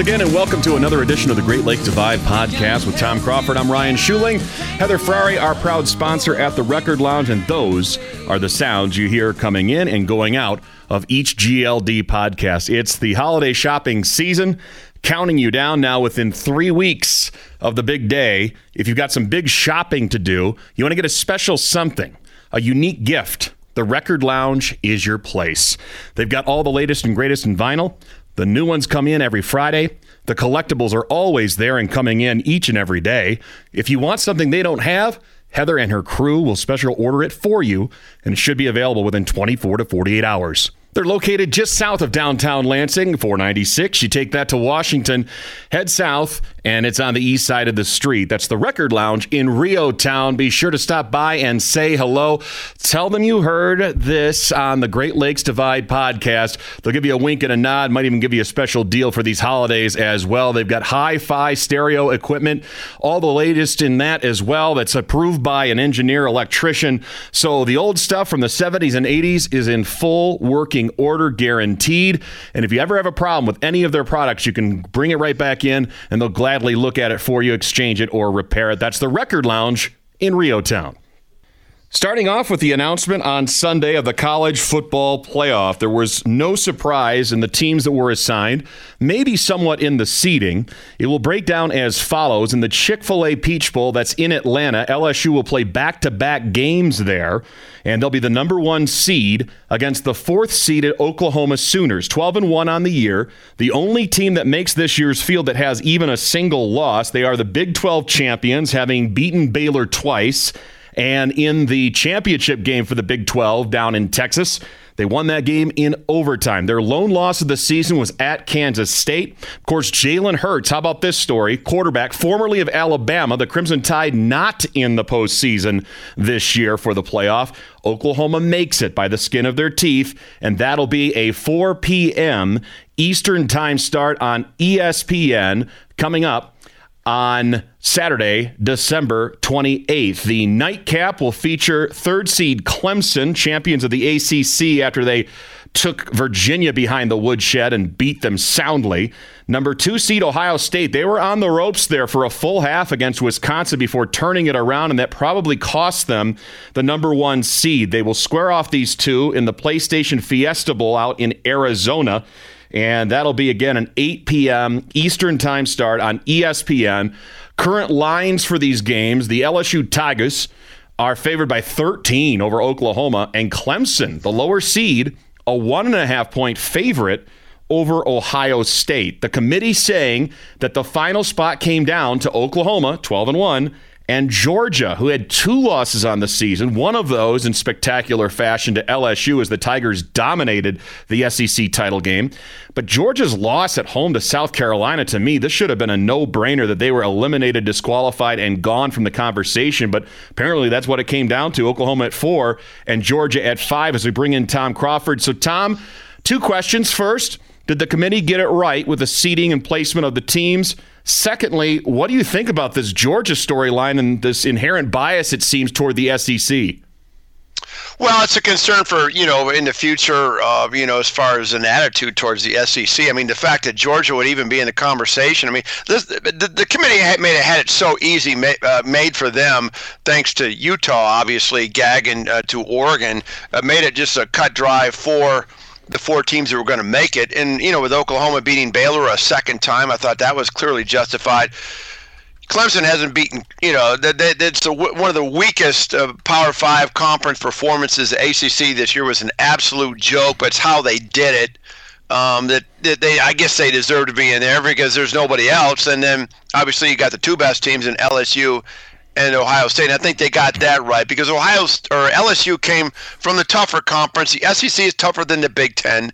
again, and welcome to another edition of the Great Lake Divide podcast with Tom Crawford. I'm Ryan Schuling. Heather Ferrari, our proud sponsor at the Record Lounge, and those are the sounds you hear coming in and going out of each GLD podcast. It's the holiday shopping season, counting you down now within three weeks of the big day. If you've got some big shopping to do, you want to get a special something, a unique gift. The Record Lounge is your place. They've got all the latest and greatest in vinyl. The new ones come in every Friday. The collectibles are always there and coming in each and every day. If you want something they don't have, Heather and her crew will special order it for you, and it should be available within 24 to 48 hours. They're located just south of downtown Lansing, 496. You take that to Washington, head south, and it's on the east side of the street. That's the Record Lounge in REO Town. Be sure to stop by and say hello. Tell them you heard this on the Great Lakes Divide podcast. They'll give you a wink and a nod, might even give you a special deal for these holidays as well. They've got hi fi stereo equipment, all the latest in that as well. That's approved by an engineer, electrician. So the old stuff from the 70s and 80s is in full working order guaranteed. And if you ever have a problem with any of their products, you can bring it right back in and they'll gladly look at it for you, exchange it, or repair it. That's the Record Lounge in REO Town. Starting off with the announcement on Sunday of the college football playoff, there was no surprise in the teams that were assigned, maybe somewhat in the seeding. It will break down as follows In the Chick fil A Peach Bowl that's in Atlanta, LSU will play back to back games there, and they'll be the number one seed against the fourth seeded Oklahoma Sooners, 12 and 1 on the year. The only team that makes this year's field that has even a single loss. They are the Big 12 champions, having beaten Baylor twice. And in the championship game for the Big 12 down in Texas, they won that game in overtime. Their lone loss of the season was at Kansas State. Of course, Jalen Hurts, how about this story? Quarterback, formerly of Alabama, the Crimson Tide not in the postseason this year for the playoff. Oklahoma makes it by the skin of their teeth, and that'll be a 4 p.m. Eastern Time start on ESPN coming up on Saturday, December 28th. The nightcap will feature third seed Clemson, champions of the ACC after they took Virginia behind the woodshed and beat them soundly. Number two seed Ohio State, they were on the ropes there for a full half against Wisconsin before turning it around, and that probably cost them the number one seed. They will square off these two in the PlayStation Fiesta Bowl out in Arizona. And that'll be again an 8 p.m. Eastern time start on ESPN. Current lines for these games the LSU Tigers are favored by 13 over Oklahoma, and Clemson, the lower seed, a one and a half point favorite over Ohio State. The committee saying that the final spot came down to Oklahoma, 12 and 1, and Georgia, who had two losses on the season, one of those in spectacular fashion to LSU as the Tigers dominated the SEC title game. But Georgia's loss at home to South Carolina, to me, this should have been a no brainer that they were eliminated, disqualified, and gone from the conversation. But apparently that's what it came down to Oklahoma at four and Georgia at five as we bring in Tom Crawford. So, Tom, two questions. First, did the committee get it right with the seating and placement of the teams? Secondly, what do you think about this Georgia storyline and this inherent bias it seems toward the SEC? Well, it's a concern for you know in the future, uh, you know, as far as an attitude towards the SEC. I mean, the fact that Georgia would even be in the conversation. I mean, this, the, the committee had made it had it so easy uh, made for them, thanks to Utah, obviously gagging uh, to Oregon, uh, made it just a cut drive for the four teams that were going to make it. And, you know, with Oklahoma beating Baylor a second time, I thought that was clearly justified. Clemson hasn't beaten, you know, that, that, that's one of the weakest uh, Power Five conference performances. The ACC this year was an absolute joke, but it's how they did it. Um, that, that they, I guess, they deserve to be in there because there's nobody else. And then obviously you got the two best teams in LSU and Ohio State. And I think they got that right because Ohio or LSU came from the tougher conference. The SEC is tougher than the Big Ten,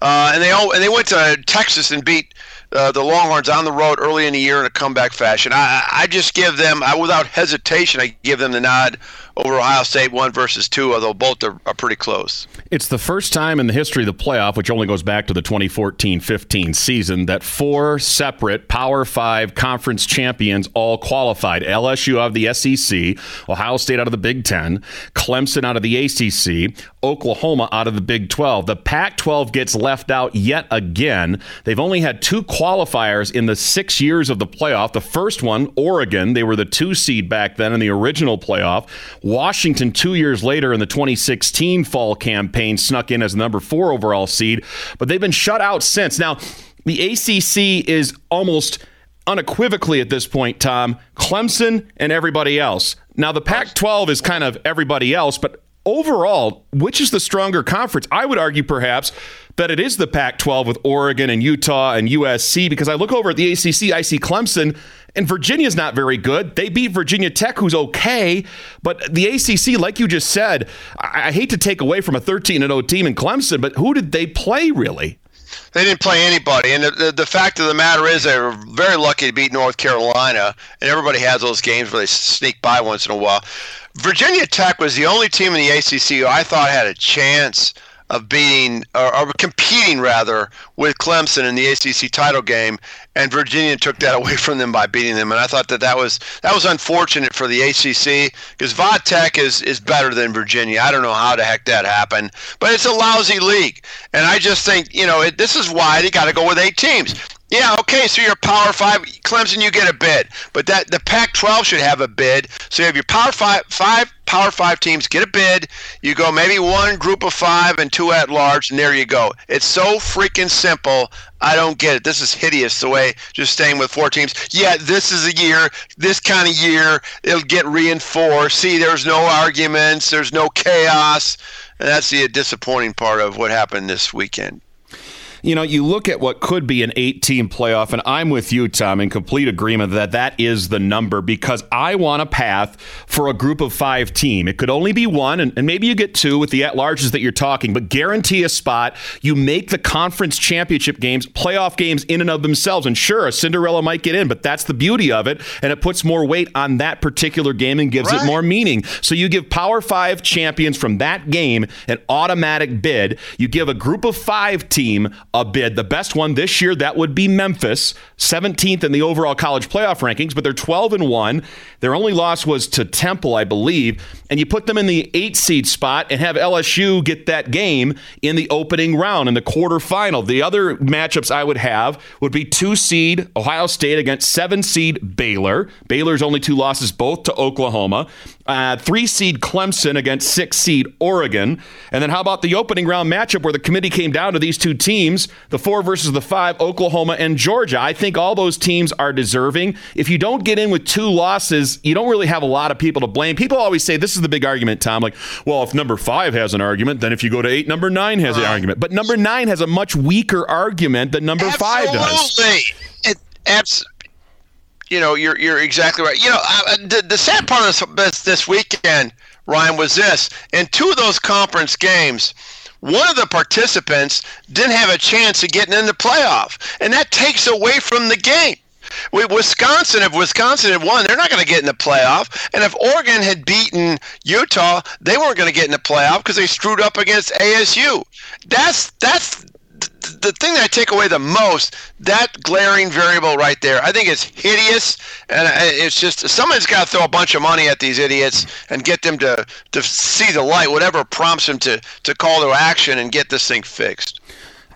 uh, and they all and they went to Texas and beat uh, the Longhorns on the road early in the year in a comeback fashion. I, I just give them, I, without hesitation, I give them the nod over Ohio State one versus two, although both are, are pretty close. It's the first time in the history of the playoff, which only goes back to the 2014 15 season, that four separate Power Five conference champions all qualified. LSU out of the SEC, Ohio State out of the Big Ten, Clemson out of the ACC, Oklahoma out of the Big 12. The Pac 12 gets left out yet again. They've only had two qualifiers in the six years of the playoff. The first one, Oregon, they were the two seed back then in the original playoff. Washington, two years later in the 2016 fall campaign, snuck in as the number four overall seed, but they've been shut out since. Now, the ACC is almost unequivocally at this point, Tom, Clemson and everybody else. Now, the Pac 12 is kind of everybody else, but overall, which is the stronger conference? I would argue perhaps that it is the Pac 12 with Oregon and Utah and USC because I look over at the ACC, I see Clemson. And Virginia's not very good. They beat Virginia Tech, who's okay. But the ACC, like you just said, I, I hate to take away from a 13 0 team in Clemson, but who did they play really? They didn't play anybody, and the, the, the, fact of the matter is they were very lucky to beat North Carolina, and everybody has those games where they sneak by once in a while. Virginia Tech was the only team in the ACC who I thought had a chance of beating or, or, competing rather with Clemson in the ACC title game, and Virginia took that away from them by beating them. And I thought that that was that was unfortunate for the ACC because Tech is is better than Virginia. I don't know how the heck that happened, but it's a lousy league, and I just think you know it, this is why they got to go with eight teams. Yeah, okay, so you're Power Five. Clemson, you get a bid, but that the Pac-12 should have a bid. So you have your Power Five, five Power Five teams get a bid. You go maybe one group of five and two at large, and there you go. It's so freaking simple. I don't get it. This is hideous. The way just staying with four teams. Yeah, this is a year. This kind of year, it'll get reinforced. See, there's no arguments. There's no chaos. And that's the disappointing part of what happened this weekend you know, you look at what could be an eight team playoff, and I'm with you, Tom, in complete agreement that that is the number because I want a path for a group of five team. It could only be one, and, and maybe you get two with the at larges that you're talking, but guarantee a spot. You make the conference championship games, playoff games in and of themselves. And sure, a Cinderella might get in, but that's the beauty of it. And it puts more weight on that particular game and gives right. it more meaning. So you give Power Five champions from that game an automatic bid. You give a group of five team a bid. The best one this year, that would be Memphis, 17th in the overall college playoff rankings, but they're 12 and 1. Their only loss was to Temple, I believe. And you put them in the eight seed spot and have LSU get that game in the opening round in the quarterfinal. The other matchups I would have would be two seed Ohio State against seven seed Baylor. Baylor's only two losses, both to Oklahoma. Uh, three seed Clemson against six seed Oregon. And then how about the opening round matchup where the committee came down to these two teams, the four versus the five, Oklahoma and Georgia? I think all those teams are deserving. If you don't get in with two losses, you don't really have a lot of people to blame. People always say this is the big argument, Tom. Like, well, if number five has an argument, then if you go to eight, number nine has an argument. But number nine has a much weaker argument than number five does. Absolutely. Abs- you know, you're you're exactly right. You know, uh, the, the sad part of this this weekend, Ryan, was this: in two of those conference games, one of the participants didn't have a chance of getting in the playoff, and that takes away from the game. With Wisconsin, if Wisconsin had won, they're not going to get in the playoff. And if Oregon had beaten Utah, they weren't going to get in the playoff because they screwed up against ASU. That's that's the thing that I take away the most, that glaring variable right there, I think it's hideous, and it's just someone's got to throw a bunch of money at these idiots and get them to to see the light, whatever prompts them to to call to action and get this thing fixed.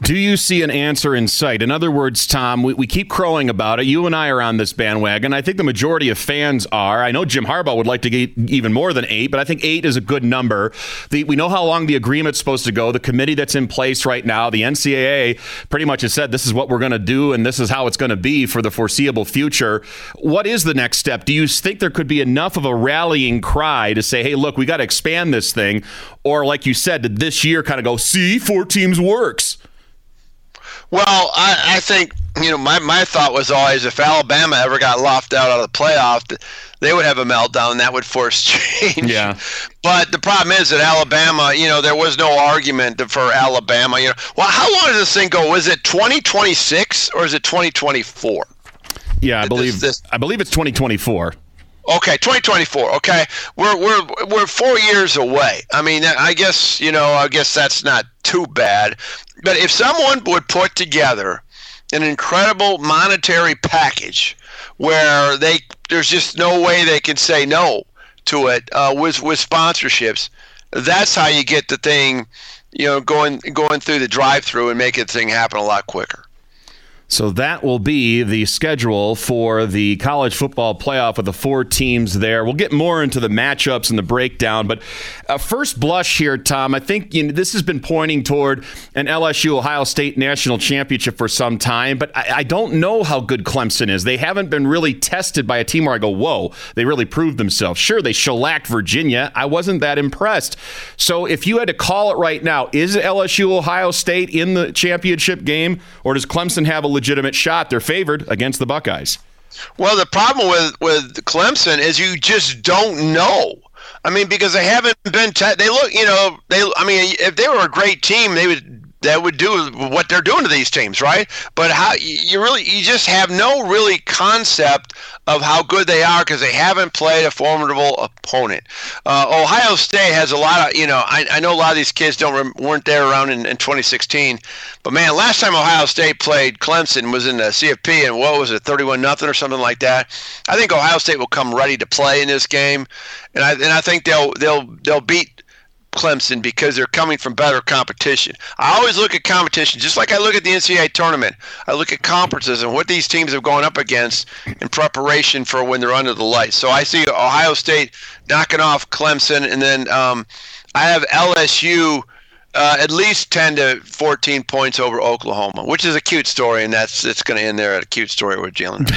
Do you see an answer in sight? In other words, Tom, we, we keep crowing about it. You and I are on this bandwagon. I think the majority of fans are. I know Jim Harbaugh would like to get even more than eight, but I think eight is a good number. The, we know how long the agreement's supposed to go. The committee that's in place right now, the NCAA, pretty much has said this is what we're going to do and this is how it's going to be for the foreseeable future. What is the next step? Do you think there could be enough of a rallying cry to say, hey, look, we got to expand this thing? Or, like you said, did this year kind of go, see, four teams works? Well, I, I think you know my, my thought was always if Alabama ever got left out of the playoff, they would have a meltdown. That would force change. Yeah. But the problem is that Alabama, you know, there was no argument for Alabama. You know, well, how long does this thing go? Was it 2026 or is it 2024? Yeah, I believe this, this, I believe it's 2024. Okay, 2024. Okay, we're we're we're four years away. I mean, I guess you know, I guess that's not too bad. But if someone would put together an incredible monetary package where they there's just no way they can say no to it uh, with with sponsorships, that's how you get the thing, you know, going going through the drive-through and making the thing happen a lot quicker. So that will be the schedule for the college football playoff with the four teams there. We'll get more into the matchups and the breakdown, but uh, first blush here, Tom, I think you know, this has been pointing toward an LSU Ohio State national championship for some time, but I, I, don't know how good Clemson is. They haven't been really tested by a team where I go, whoa, they really proved themselves. Sure, they shellacked Virginia. I wasn't that impressed. So if you had to call it right now, is LSU Ohio State in the championship game, or does Clemson have a legitimate shot. They're favored against the Buckeyes. Well, the problem with with Clemson is you just don't know. I mean, because they haven't been. Te- they look, you know, they. I mean, if they were a great team, they would that would do what they're doing to these teams, right? But how you really you just have no really concept of how good they are because they haven't played a formidable opponent. Uh, Ohio State has a lot of you know I, I know a lot of these kids don't weren't there around in, in 2016, but man, last time Ohio State played Clemson was in the CFP and what was it 31 nothing or something like that. I think Ohio State will come ready to play in this game, and I and I think they'll they'll they'll beat Clemson because they're coming from better competition. I always look at competition just like I look at the NCAA tournament. I look at conferences and what these teams have gone up against in preparation for when they're under the lights. So I see Ohio State knocking off Clemson, and then um, I have LSU uh, at least 10 to 14 points over Oklahoma, which is a cute story, and that's it's going to end there at a cute story with Jalen.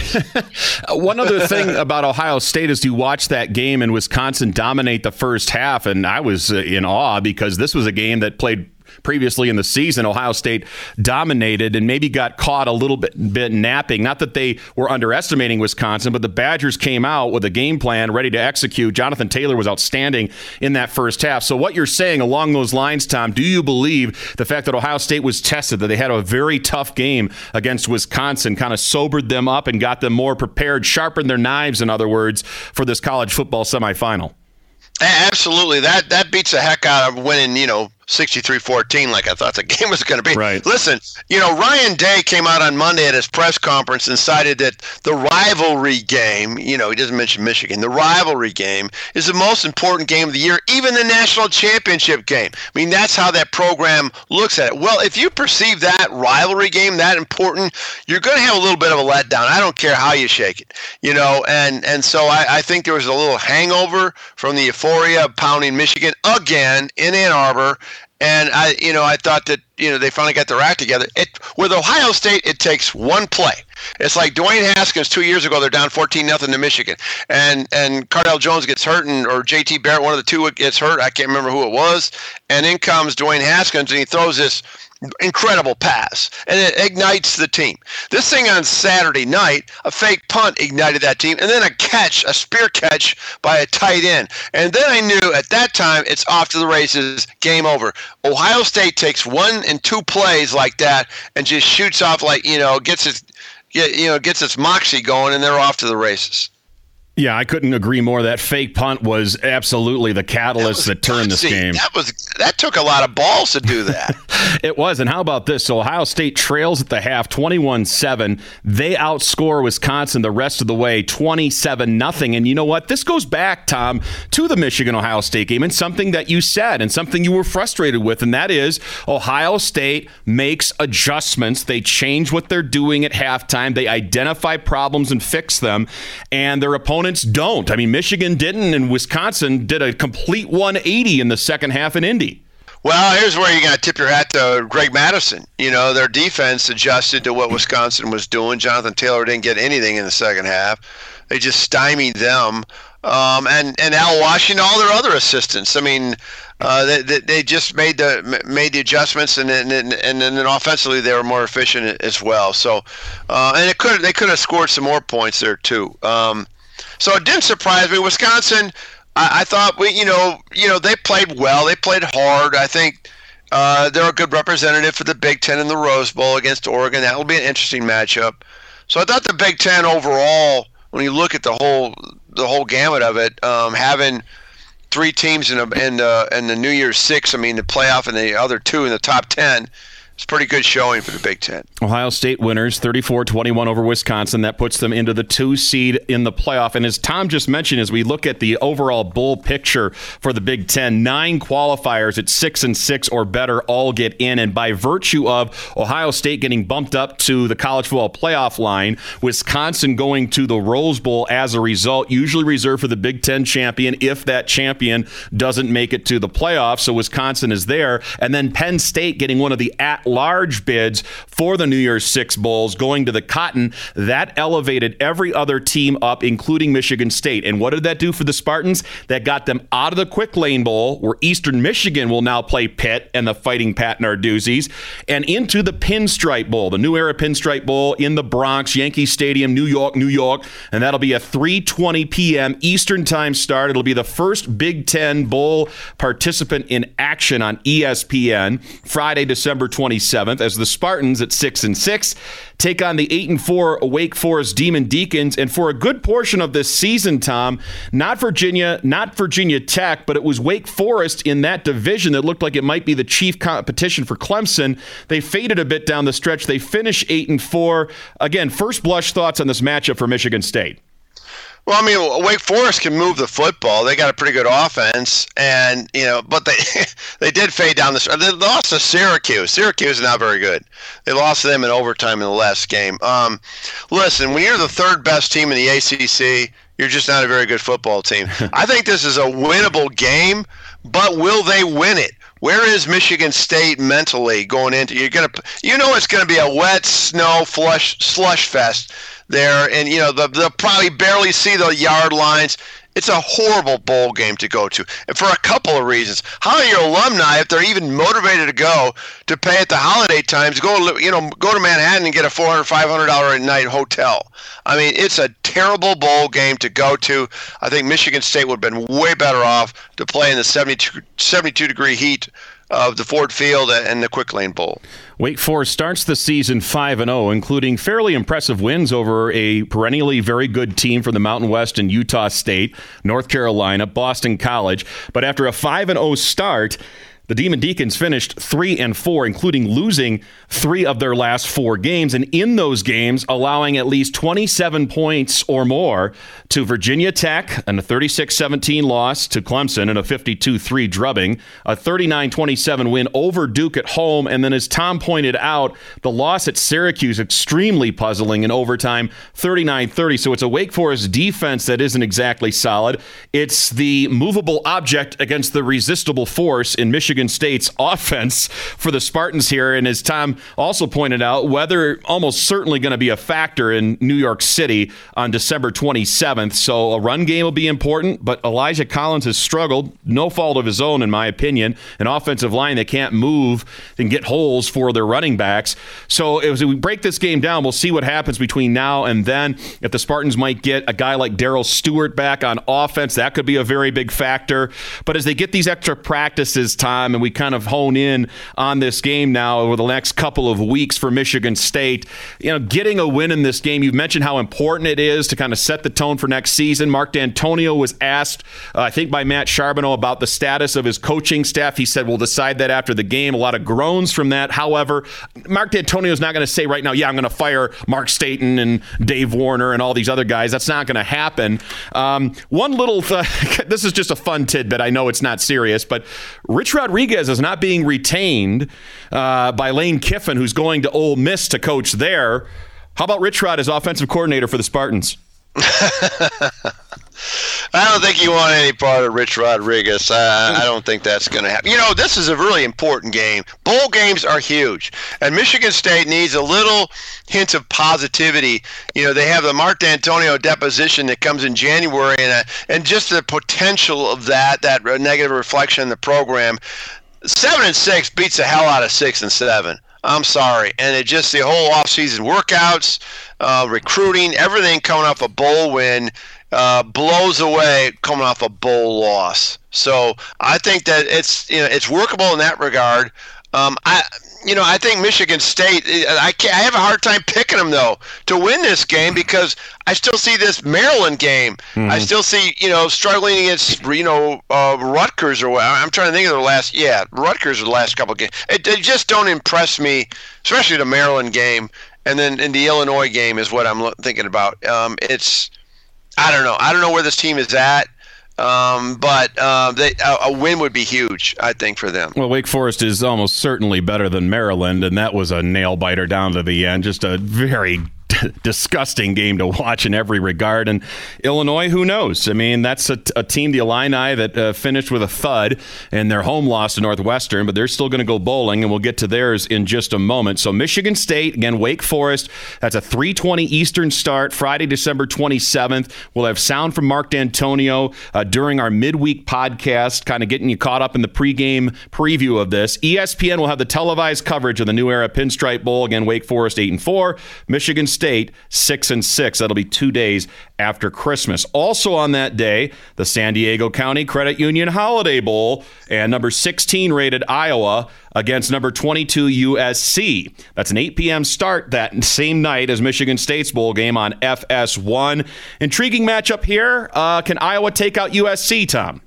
One other thing about Ohio State is you watch that game and Wisconsin dominate the first half, and I was uh, in awe because this was a game that played previously in the season, Ohio State dominated and maybe got caught a little bit, bit napping. Not that they were underestimating Wisconsin, but the Badgers came out with a game plan ready to execute. Jonathan Taylor was outstanding in that first half. So, what you're saying along those lines, Tom, do you believe the fact that Ohio State was tested, that they had a very tough game against Wisconsin, kind of sobered them up and got them more prepared, sharpened their knives, in other words, for this college football semifinal? Absolutely. That that beats the heck out of winning, you know, 63-14 like I thought the game was going to be. Right. Listen, you know, Ryan Day came out on Monday at his press conference and cited that the rivalry game, you know, he doesn't mention Michigan, the rivalry game is the most important game of the year, even the national championship game. I mean, that's how that program looks at it. Well, if you perceive that rivalry game that important, you're going to have a little bit of a letdown. I don't care how you shake it, you know, and and so I, I think there was a little hangover from the euphoria of pounding Michigan again in Ann Arbor and I, you know, I thought that you know they finally got their act together. It with Ohio State, it takes one play. It's like Dwayne Haskins two years ago. They're down fourteen nothing to Michigan, and and Cardale Jones gets hurt, and, or J.T. Barrett, one of the two gets hurt. I can't remember who it was. And in comes Dwayne Haskins, and he throws this incredible pass and it ignites the team. This thing on Saturday night, a fake punt ignited that team and then a catch, a spear catch by a tight end. And then I knew at that time it's off to the races, game over. Ohio State takes one and two plays like that and just shoots off like, you know, gets its you know, gets its moxie going and they're off to the races. Yeah, I couldn't agree more. That fake punt was absolutely the catalyst that, that turned this game. That was that took a lot of balls to do that. it was. And how about this? So Ohio State trails at the half 21-7. They outscore Wisconsin the rest of the way 27 nothing. And you know what? This goes back, Tom, to the Michigan Ohio State game and something that you said and something you were frustrated with and that is Ohio State makes adjustments. They change what they're doing at halftime. They identify problems and fix them and their opponent opponents don't. I mean, Michigan didn't, and Wisconsin did a complete 180 in the second half in Indy. Well, here's where you got to tip your hat to Greg Mattison. You know, their defense adjusted to what Wisconsin was doing. Jonathan Taylor didn't get anything in the second half. They just stymied them. Um, and and Al Washington, all their other assistants. I mean, uh, they, they, just made the made the adjustments, and then and, and then offensively they were more efficient as well. So, uh, and it could they could have scored some more points there too. Um, so it didn't surprise me. Wisconsin, I, I thought we, you know, you know, they played well. They played hard. I think uh, they're a good representative for the Big Ten in the Rose Bowl against Oregon. That will be an interesting matchup. So I thought the Big Ten overall, when you look at the whole the whole gamut of it, um, having three teams in, a, in, the, in the New Year's Six, I mean the playoff and the other two in the top ten, it's pretty good showing for the Big Ten. Ohio State winners 34 21 over Wisconsin. That puts them into the two seed in the playoff. And as Tom just mentioned, as we look at the overall bowl picture for the Big Ten, nine qualifiers at six and six or better all get in. And by virtue of Ohio State getting bumped up to the college football playoff line, Wisconsin going to the Rose Bowl as a result, usually reserved for the Big Ten champion if that champion doesn't make it to the playoffs. So Wisconsin is there. And then Penn State getting one of the at large bids for the New Year's Six Bowls going to the Cotton. That elevated every other team up, including Michigan State. And what did that do for the Spartans? That got them out of the Quick Lane Bowl, where Eastern Michigan will now play Pitt and the Fighting Pat Narduzzi's, and into the Pinstripe Bowl, the new era Pinstripe Bowl in the Bronx, Yankee Stadium, New York, New York. And that'll be a 3:20 p.m. Eastern Time start. It'll be the first Big Ten Bowl participant in action on ESPN Friday, December 20. 27th as the Spartans at 6 and 6 take on the 8 and 4 Wake Forest Demon Deacons. And for a good portion of this season Tom not Virginia not Virginia Tech but it was Wake Forest in that division that looked like it might be the chief competition for Clemson. They faded a bit down the stretch. They finish 8 and 4 again first blush thoughts on this matchup for Michigan State well, I mean, Wake Forest can move the football. They got a pretty good offense, and you know, but they they did fade down the. They lost to Syracuse. Syracuse is not very good. They lost to them in overtime in the last game. Um, listen, when you're the third best team in the ACC, you're just not a very good football team. I think this is a winnable game, but will they win it? Where is Michigan State mentally going into? You're gonna, you know, it's gonna be a wet snow flush slush fest there, and you know they'll probably barely see the yard lines. It's a horrible bowl game to go to, and for a couple of reasons. How are your alumni, if they're even motivated to go, to pay at the holiday times, go you know go to Manhattan and get a four hundred, five hundred dollar a night hotel? I mean, it's a terrible bowl game to go to. I think Michigan State would have been way better off to play in the 72, 72 degree heat of the Ford Field and the Quick Lane Bowl. Wake Forest starts the season 5 and 0, including fairly impressive wins over a perennially very good team from the Mountain West and Utah State, North Carolina, Boston College. But after a 5 and 0 start, the Demon Deacons finished 3 and 4 including losing 3 of their last 4 games and in those games allowing at least 27 points or more to Virginia Tech and a 36-17 loss to Clemson and a 52-3 drubbing, a 39-27 win over Duke at home and then as Tom pointed out, the loss at Syracuse extremely puzzling in overtime, 39-30. So it's a Wake Forest defense that isn't exactly solid. It's the movable object against the resistible force in Michigan Michigan State's offense for the Spartans here. And as Tom also pointed out, weather almost certainly going to be a factor in New York City on December 27th. So a run game will be important, but Elijah Collins has struggled, no fault of his own, in my opinion. An offensive line that can't move and get holes for their running backs. So as we break this game down, we'll see what happens between now and then. If the Spartans might get a guy like Darrell Stewart back on offense, that could be a very big factor. But as they get these extra practices, time, time, and we kind of hone in on this game now over the next couple of weeks for Michigan State. You know, getting a win in this game, you've mentioned how important it is to kind of set the tone for next season. Mark Dantonio was asked, uh, I think, by Matt Charboneau about the status of his coaching staff. He said, We'll decide that after the game. A lot of groans from that. However, Mark Dantonio is not going to say right now, Yeah, I'm going to fire Mark Staten and Dave Warner and all these other guys. That's not going to happen. Um, one little, th- this is just a fun tidbit. I know it's not serious, but Rich Rodriguez Rodriguez is not being retained uh, by Lane Kiffin, who's going to Ole Miss to coach there. How about Rich Rod as offensive coordinator for the Spartans? I don't think you want any part of Rich Rodriguez. I, I don't think that's going to happen. You know, this is a really important game. Bowl games are huge, and Michigan State needs a little hint of positivity. You know, they have the Mark Dantonio deposition that comes in January, and a, and just the potential of that that negative reflection in the program. Seven and six beats the hell out of six and seven. I'm sorry, and it just the whole offseason workouts, uh, recruiting, everything coming off a bowl win uh, blows away coming off a bowl loss. So I think that it's you know it's workable in that regard. Um, I you know, I think Michigan State. I can't, I have a hard time picking them though to win this game because I still see this Maryland game. Mm-hmm. I still see you know struggling against you know uh, Rutgers or I'm trying to think of the last. Yeah, Rutgers the last couple of games. It, they just don't impress me, especially the Maryland game, and then in the Illinois game is what I'm thinking about. Um, it's I don't know. I don't know where this team is at. Um, but uh, they, a, a, win would be huge, I think, for them. Well, Wake Forest is almost certainly better than Maryland, and that was a nail biter down to the end. Just a very disgusting game to watch in every regard. And Illinois, who knows? I mean, that's a, a team, the Illini, that uh, finished with a thud and their home loss to Northwestern, but they're still going to go bowling, and we'll get to theirs in just a moment. So Michigan State again, Wake Forest. That's a 3:20 Eastern start, Friday, December 27th. We'll have sound from Mark Dantonio uh, during our midweek podcast, kind of getting you caught up in the pregame preview of this. ESPN will have the televised coverage of the New Era Pinstripe Bowl. Again, Wake Forest eight and four, Michigan State State, six and six. That'll be two days after Christmas. Also on that day, the San Diego County Credit Union Holiday Bowl and number 16 rated Iowa against number 22 USC. That's an 8 p.m. start that same night as Michigan State's bowl game on FS1. Intriguing matchup here. Uh, can Iowa take out USC, Tom?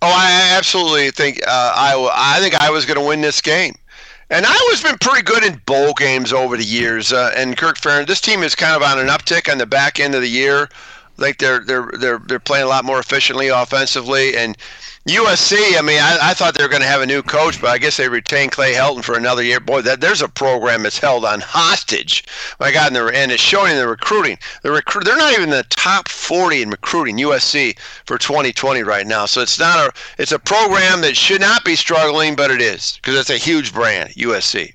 Oh, I absolutely think uh, Iowa. I think Iowa's going to win this game. And Iowa's been pretty good in bowl games over the years. Uh, and Kirk Ferentz, this team is kind of on an uptick on the back end of the year. Think they're they're they're they're playing a lot more efficiently offensively, and USC, I mean, I, I thought they were going to have a new coach, but I guess they retained Clay Helton for another year. Boy, that there's a program that's held on hostage. My God, and, and it's showing in the recruiting. The recruit, they're not even the top 40 in recruiting USC for 2020 right now. So it's not a it's a program that should not be struggling, but it is because it's a huge brand, USC.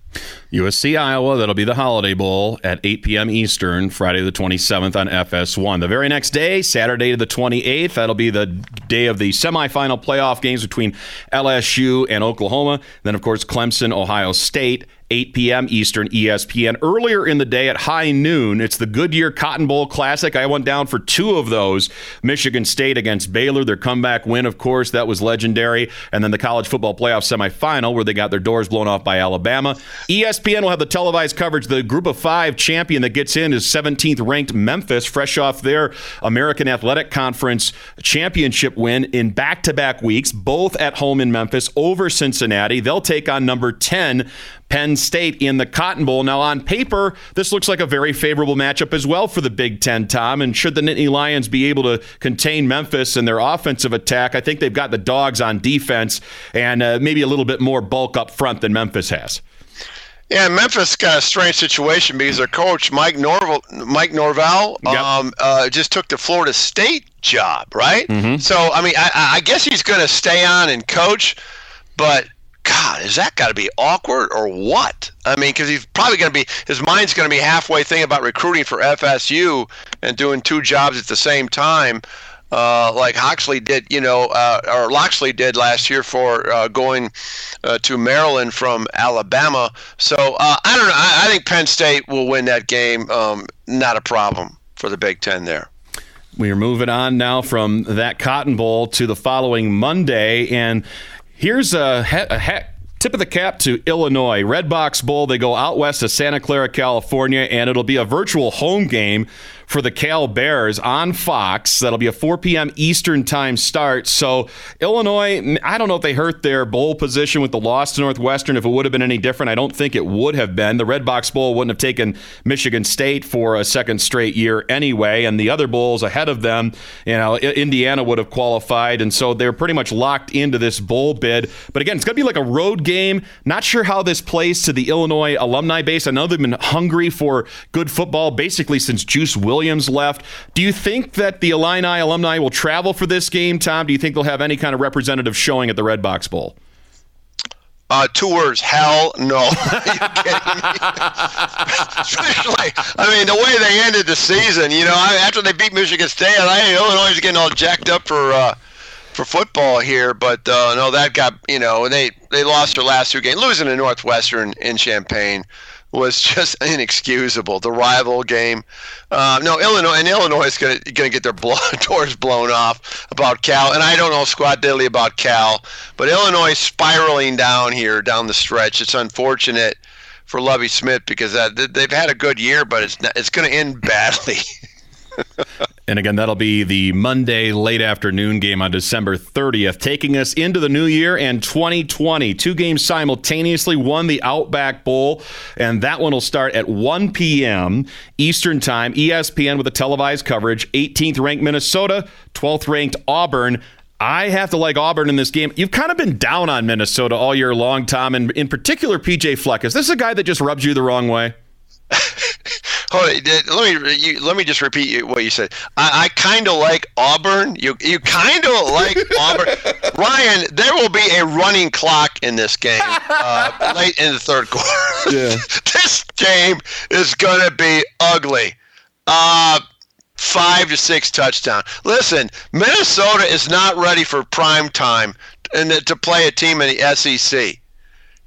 USC Iowa, that'll be the Holiday Bowl at 8 p.m. Eastern, Friday the 27th on FS1. The very next day, Saturday the 28th, that'll be the day of the semifinal playoff games between LSU and Oklahoma. Then, of course, Clemson, Ohio State 8 p.m. Eastern, ESPN. Earlier in the day at high noon, it's the Goodyear Cotton Bowl Classic. I went down for two of those. Michigan State against Baylor, their comeback win, of course, that was legendary. And then the college football playoff semifinal, where they got their doors blown off by Alabama. ESPN will have the televised coverage. The group of five champion that gets in is 17th ranked Memphis, fresh off their American Athletic Conference championship win in back to back weeks, both at home in Memphis over Cincinnati. They'll take on number 10 Penn State in the Cotton Bowl. Now, on paper, this looks like a very favorable matchup as well for the Big Ten, Tom. And should the Nittany Lions be able to contain Memphis and their offensive attack, I think they've got the dogs on defense and uh, maybe a little bit more bulk up front than Memphis has. Yeah, Memphis got a strange situation because their coach Mike Norvell, Mike Norvell, yep. um, uh, just took the Florida State job, right? Mm-hmm. So I mean, I, I guess he's going to stay on and coach, but God, is that got to be awkward or what? I mean, because he's probably going to be, his mind's going to be halfway thinking about recruiting for FSU and doing two jobs at the same time, uh, like Hoxley did, you know, uh, or Locksley did last year for uh, going uh, to Maryland from Alabama. So uh, I don't know. I, I, think Penn State will win that game. Um, not a problem for the Big Ten there. We are moving on now from that Cotton Bowl to the following Monday, and Here's a, a, a tip of the cap to Illinois. Redbox Bowl, they go out west to Santa Clara, California, and it'll be a virtual home game for the Cal Bears on Fox. That'll be a 4 p.m. Eastern time start. So Illinois, I don't know if they hurt their bowl position with the loss to Northwestern. If it would have been any different, I don't think it would have been. The Redbox Bowl wouldn't have taken Michigan State for a second straight year anyway, and the other bowls ahead of them, you know, Indiana would have qualified, and so they're pretty much locked into this bowl bid. But again, it's going to be like a road game. Not sure how this plays to the Illinois alumni base. I know they've been hungry for good football basically since Juice Williams Williams left. Do you think that the Illini alumni will travel for this game, Tom? Do you think they'll have any kind of representative showing at the Redbox Bowl? Uh, two words: hell no. Especially, I mean, the way they ended the season. You know, after they beat Michigan State, I Illinois is getting all jacked up for uh, for football here. But uh, no, that got you know they they lost their last two games, losing to Northwestern in Champaign was just inexcusable. The rival game. Uh, no, Illinois and Illinois is going to gonna get their blow, doors blown off about Cal, and I don't know squat diddly about Cal, but Illinois spiraling down here down the stretch. It's unfortunate for Lovie Smith because uh, they've had a good year, but it's not, it's going to end badly. And again, that'll be the Monday late afternoon game on December 30th, taking us into the new year and 2020. Two games simultaneously, one the Outback Bowl, and that one will start at 1 p.m. Eastern Time, ESPN with a televised coverage. 18th ranked Minnesota, 12th ranked Auburn. I have to like Auburn in this game. You've kind of been down on Minnesota all year long, Tom, and in particular PJ Fleck. Is this a guy that just rubs you the wrong way? Hold on, let me you, let me just repeat what you said. I, I kind of like Auburn. You you kind of like Auburn, Ryan. There will be a running clock in this game uh, late in the third quarter. Yeah. this game is going to be ugly. Uh, five to six touchdown. Listen, Minnesota is not ready for prime time and to play a team in the SEC.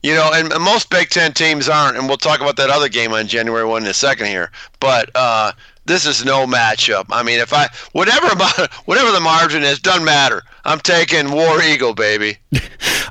You know, and, most Big Ten teams aren't, and we'll talk about that other game on January one in a second here. But uh, this is no matchup. I mean, if I whatever about whatever the margin is, doesn't matter. I'm taking War Eagle, baby.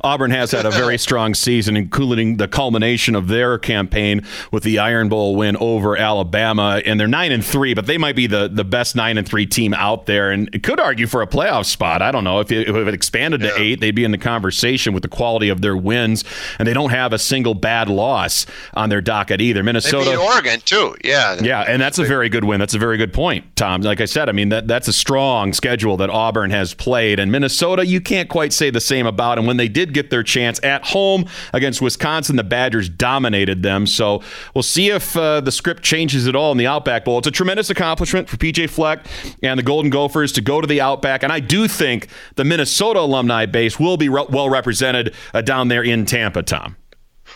Auburn has had a very strong season, including the culmination of their campaign with the Iron Bowl win over Alabama, and they're nine and three, but they might be the, the best nine and three team out there, and could argue for a playoff spot. I don't know if it, if it expanded to yeah. eight, they'd be in the conversation with the quality of their wins, and they don't have a single bad loss on their docket either. Minnesota, Oregon too, yeah, yeah, and that's a very good win. That's a very good point, Tom. Like I said, I mean that that's a strong schedule that Auburn has played, and Minnesota, you can't quite say the same about. And when they did get their chance at home against Wisconsin, the Badgers dominated them. So we'll see if uh, the script changes at all in the Outback Bowl. It's a tremendous accomplishment for PJ Fleck and the Golden Gophers to go to the Outback, and I do think the Minnesota alumni base will be re- well represented uh, down there in Tampa. Tom.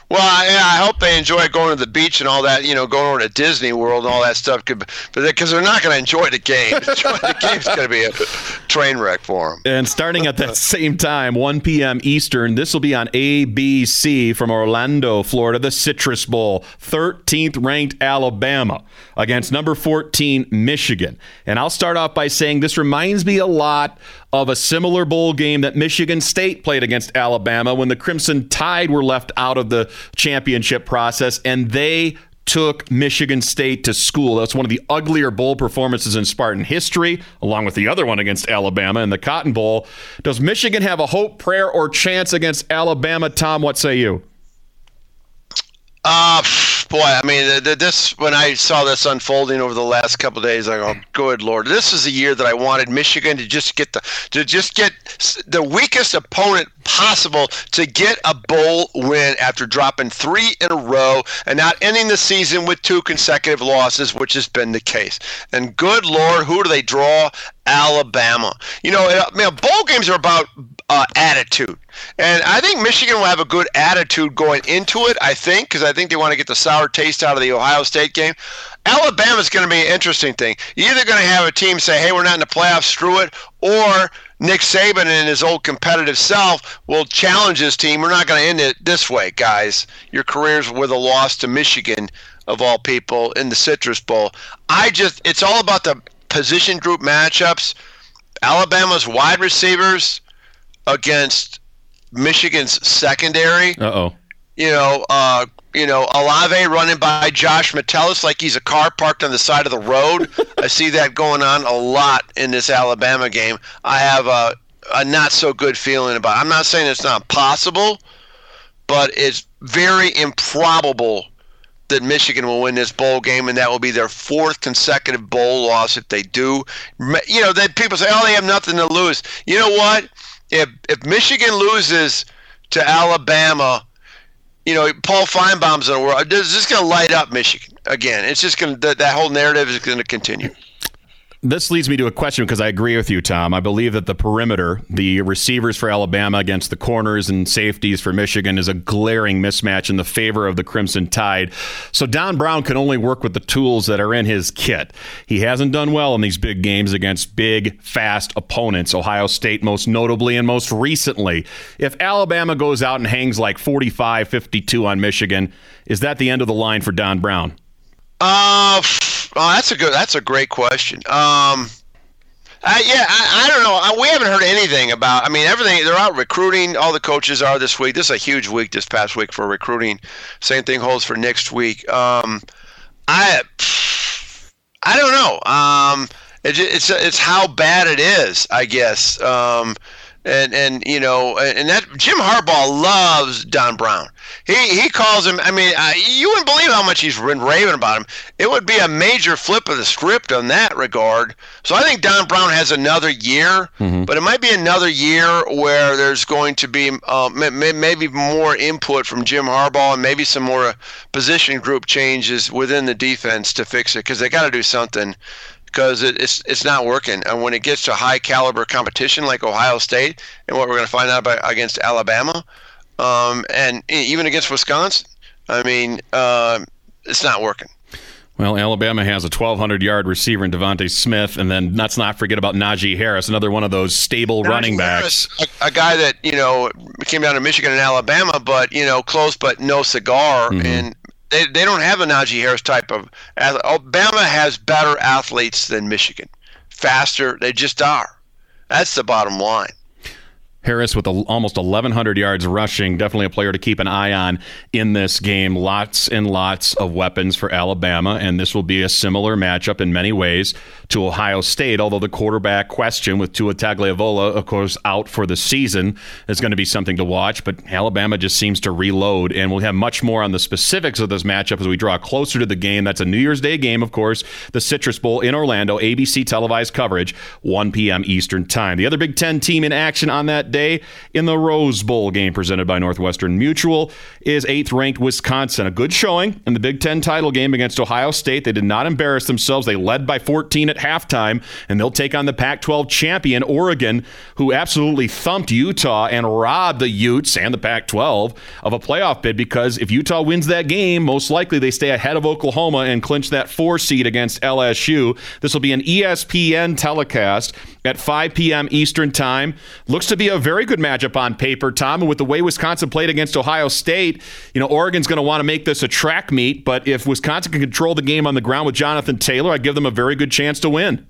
Well, I, I, hope they enjoy going to the beach and all that. You know, going over to Disney World and all that stuff. But because they're not going to enjoy the game, the game's going to be a train wreck for them. And starting at that same time, 1 p.m. Eastern, this will be on ABC from Orlando, Florida, the Citrus Bowl. 13th ranked Alabama against number 14 Michigan. And I'll start off by saying this reminds me a lot of a similar bowl game that Michigan State played against Alabama when the Crimson Tide were left out of the championship process and they took Michigan State to school. That's one of the uglier bowl performances in Spartan history, along with the other one against Alabama in the Cotton Bowl. Does Michigan have a hope, prayer, or chance against Alabama? Tom, what say you? Uh, boy, I mean, this when I saw this unfolding over the last couple days, I go, "Good lord, this is a year that I wanted Michigan to just get the to just get the weakest opponent possible to get a bowl win after dropping three in a row and not ending the season with two consecutive losses, which has been the case. And good lord, who do they draw? Alabama. You know, I mean, bowl games are about uh, attitude. And I think Michigan will have a good attitude going into it, I think, because I think they want to get the sour taste out of the Ohio State game. Alabama's going to be an interesting thing. You're either going to have a team say, hey, we're not in the playoffs, screw it, or Nick Saban and his old competitive self will challenge his team. We're not going to end it this way, guys. Your careers with a loss to Michigan, of all people, in the Citrus Bowl. I just, it's all about the position group matchups. Alabama's wide receivers against Michigan's secondary. Uh oh. You know, uh, you know, Alave running by Josh Metellus like he's a car parked on the side of the road. I see that going on a lot in this Alabama game. I have a, a not so good feeling about. It. I'm not saying it's not possible, but it's very improbable that Michigan will win this bowl game, and that will be their fourth consecutive bowl loss if they do. You know, then people say, "Oh, they have nothing to lose." You know what? if if Michigan loses to Alabama, you know Paul Finebaum's in the world. This is going to light up Michigan again. It's just going to that, that whole narrative is going to continue. This leads me to a question because I agree with you, Tom. I believe that the perimeter, the receivers for Alabama against the corners and safeties for Michigan, is a glaring mismatch in the favor of the Crimson Tide. So Don Brown can only work with the tools that are in his kit. He hasn't done well in these big games against big, fast opponents, Ohio State most notably and most recently. If Alabama goes out and hangs like 45 52 on Michigan, is that the end of the line for Don Brown? Uh, Oh, that's a good. That's a great question. Um, uh, yeah, I, I don't know. I, we haven't heard anything about. I mean, everything. They're out recruiting. All the coaches are this week. This is a huge week. This past week for recruiting. Same thing holds for next week. Um, I, I don't know. Um, it, it's it's how bad it is. I guess. Um, and and you know, and that Jim Harbaugh loves Don Brown. He he calls him. I mean, uh, you wouldn't believe how much he's been raving about him. It would be a major flip of the script on that regard. So I think Don Brown has another year, mm-hmm. but it might be another year where there's going to be uh, maybe more input from Jim Harbaugh and maybe some more position group changes within the defense to fix it because they got to do something because it, it's it's not working. And when it gets to high caliber competition like Ohio State and what we're going to find out about against Alabama, um, and even against Wisconsin, I mean, uh, it's not working. Well, Alabama has a 1,200 yard receiver in DeVonta Smith, and then let's not forget about Najee Harris, another one of those stable Najee running backs. Harris, a, a, guy that you know came down to Michigan and Alabama, but you know close but no cigar, mm-hmm. and they, they don't have a Najee Harris type of. Alabama has better athletes than Michigan, faster. They just are. That's the bottom line. Harris with almost 1,100 yards rushing. Definitely a player to keep an eye on in this game. Lots and lots of weapons for Alabama, and this will be a similar matchup in many ways to Ohio State. Although the quarterback question with Tua Tagovailoa, of course, out for the season, is going to be something to watch. But Alabama just seems to reload, and we'll have much more on the specifics of this matchup as we draw closer to the game. That's a New Year's Day game, of course, the Citrus Bowl in Orlando, ABC televised coverage, 1 p.m. Eastern Time. The other Big Ten team in action on that day in the Rose Bowl game presented by Northwestern Mutual is eighth ranked Wisconsin. A good showing in the Big Ten title game against Ohio State. They did not embarrass themselves. They led by 14 at halftime, and they'll take on the Pac 12 champion, Oregon, who absolutely thumped Utah and robbed the Utes and the Pac 12 of a playoff bid because if Utah wins that game, most likely they stay ahead of Oklahoma and clinch that four seed against LSU. This will be an ESPN telecast at 5 p.m. Eastern Time. Looks to be a very good matchup on paper, Tom. And with the way Wisconsin played against Ohio State, you know, Oregon's going to want to make this a track meet. But if Wisconsin can control the game on the ground with Jonathan Taylor, I give them a very good chance to win.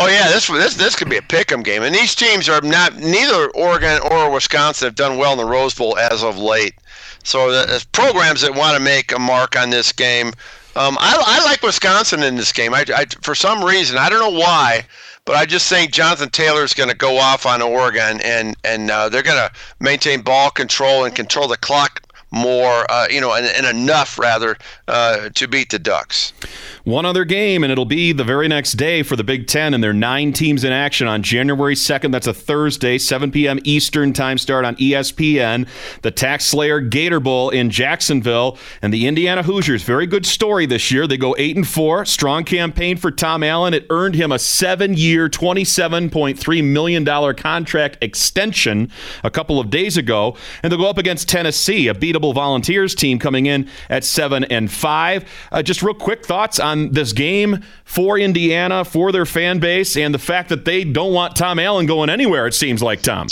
Oh yeah, this this this could be a pick'em game, and these teams are not neither Oregon or Wisconsin have done well in the Rose Bowl as of late. So the programs that want to make a mark on this game, um, I, I like Wisconsin in this game. I, I for some reason I don't know why. But I just think Jonathan Taylor is going to go off on Oregon, and and uh, they're going to maintain ball control and control the clock more, uh, you know, and, and, enough rather uh, to beat the Ducks. One other game, and it'll be the very next day for the Big Ten, and there are nine teams in action on January 2nd. That's a Thursday, 7 p.m. Eastern time start on ESPN. The TaxSlayer Gator Bowl in Jacksonville, and the Indiana Hoosiers. Very good story this year. They go eight and four. Strong campaign for Tom Allen. It earned him a seven-year, $27.3 million contract extension a couple of days ago, and they'll go up against Tennessee, a beatable Volunteers team coming in at seven and five. Uh, just real quick thoughts on this game for Indiana, for their fan base, and the fact that they don't want Tom Allen going anywhere, it seems like, Tom.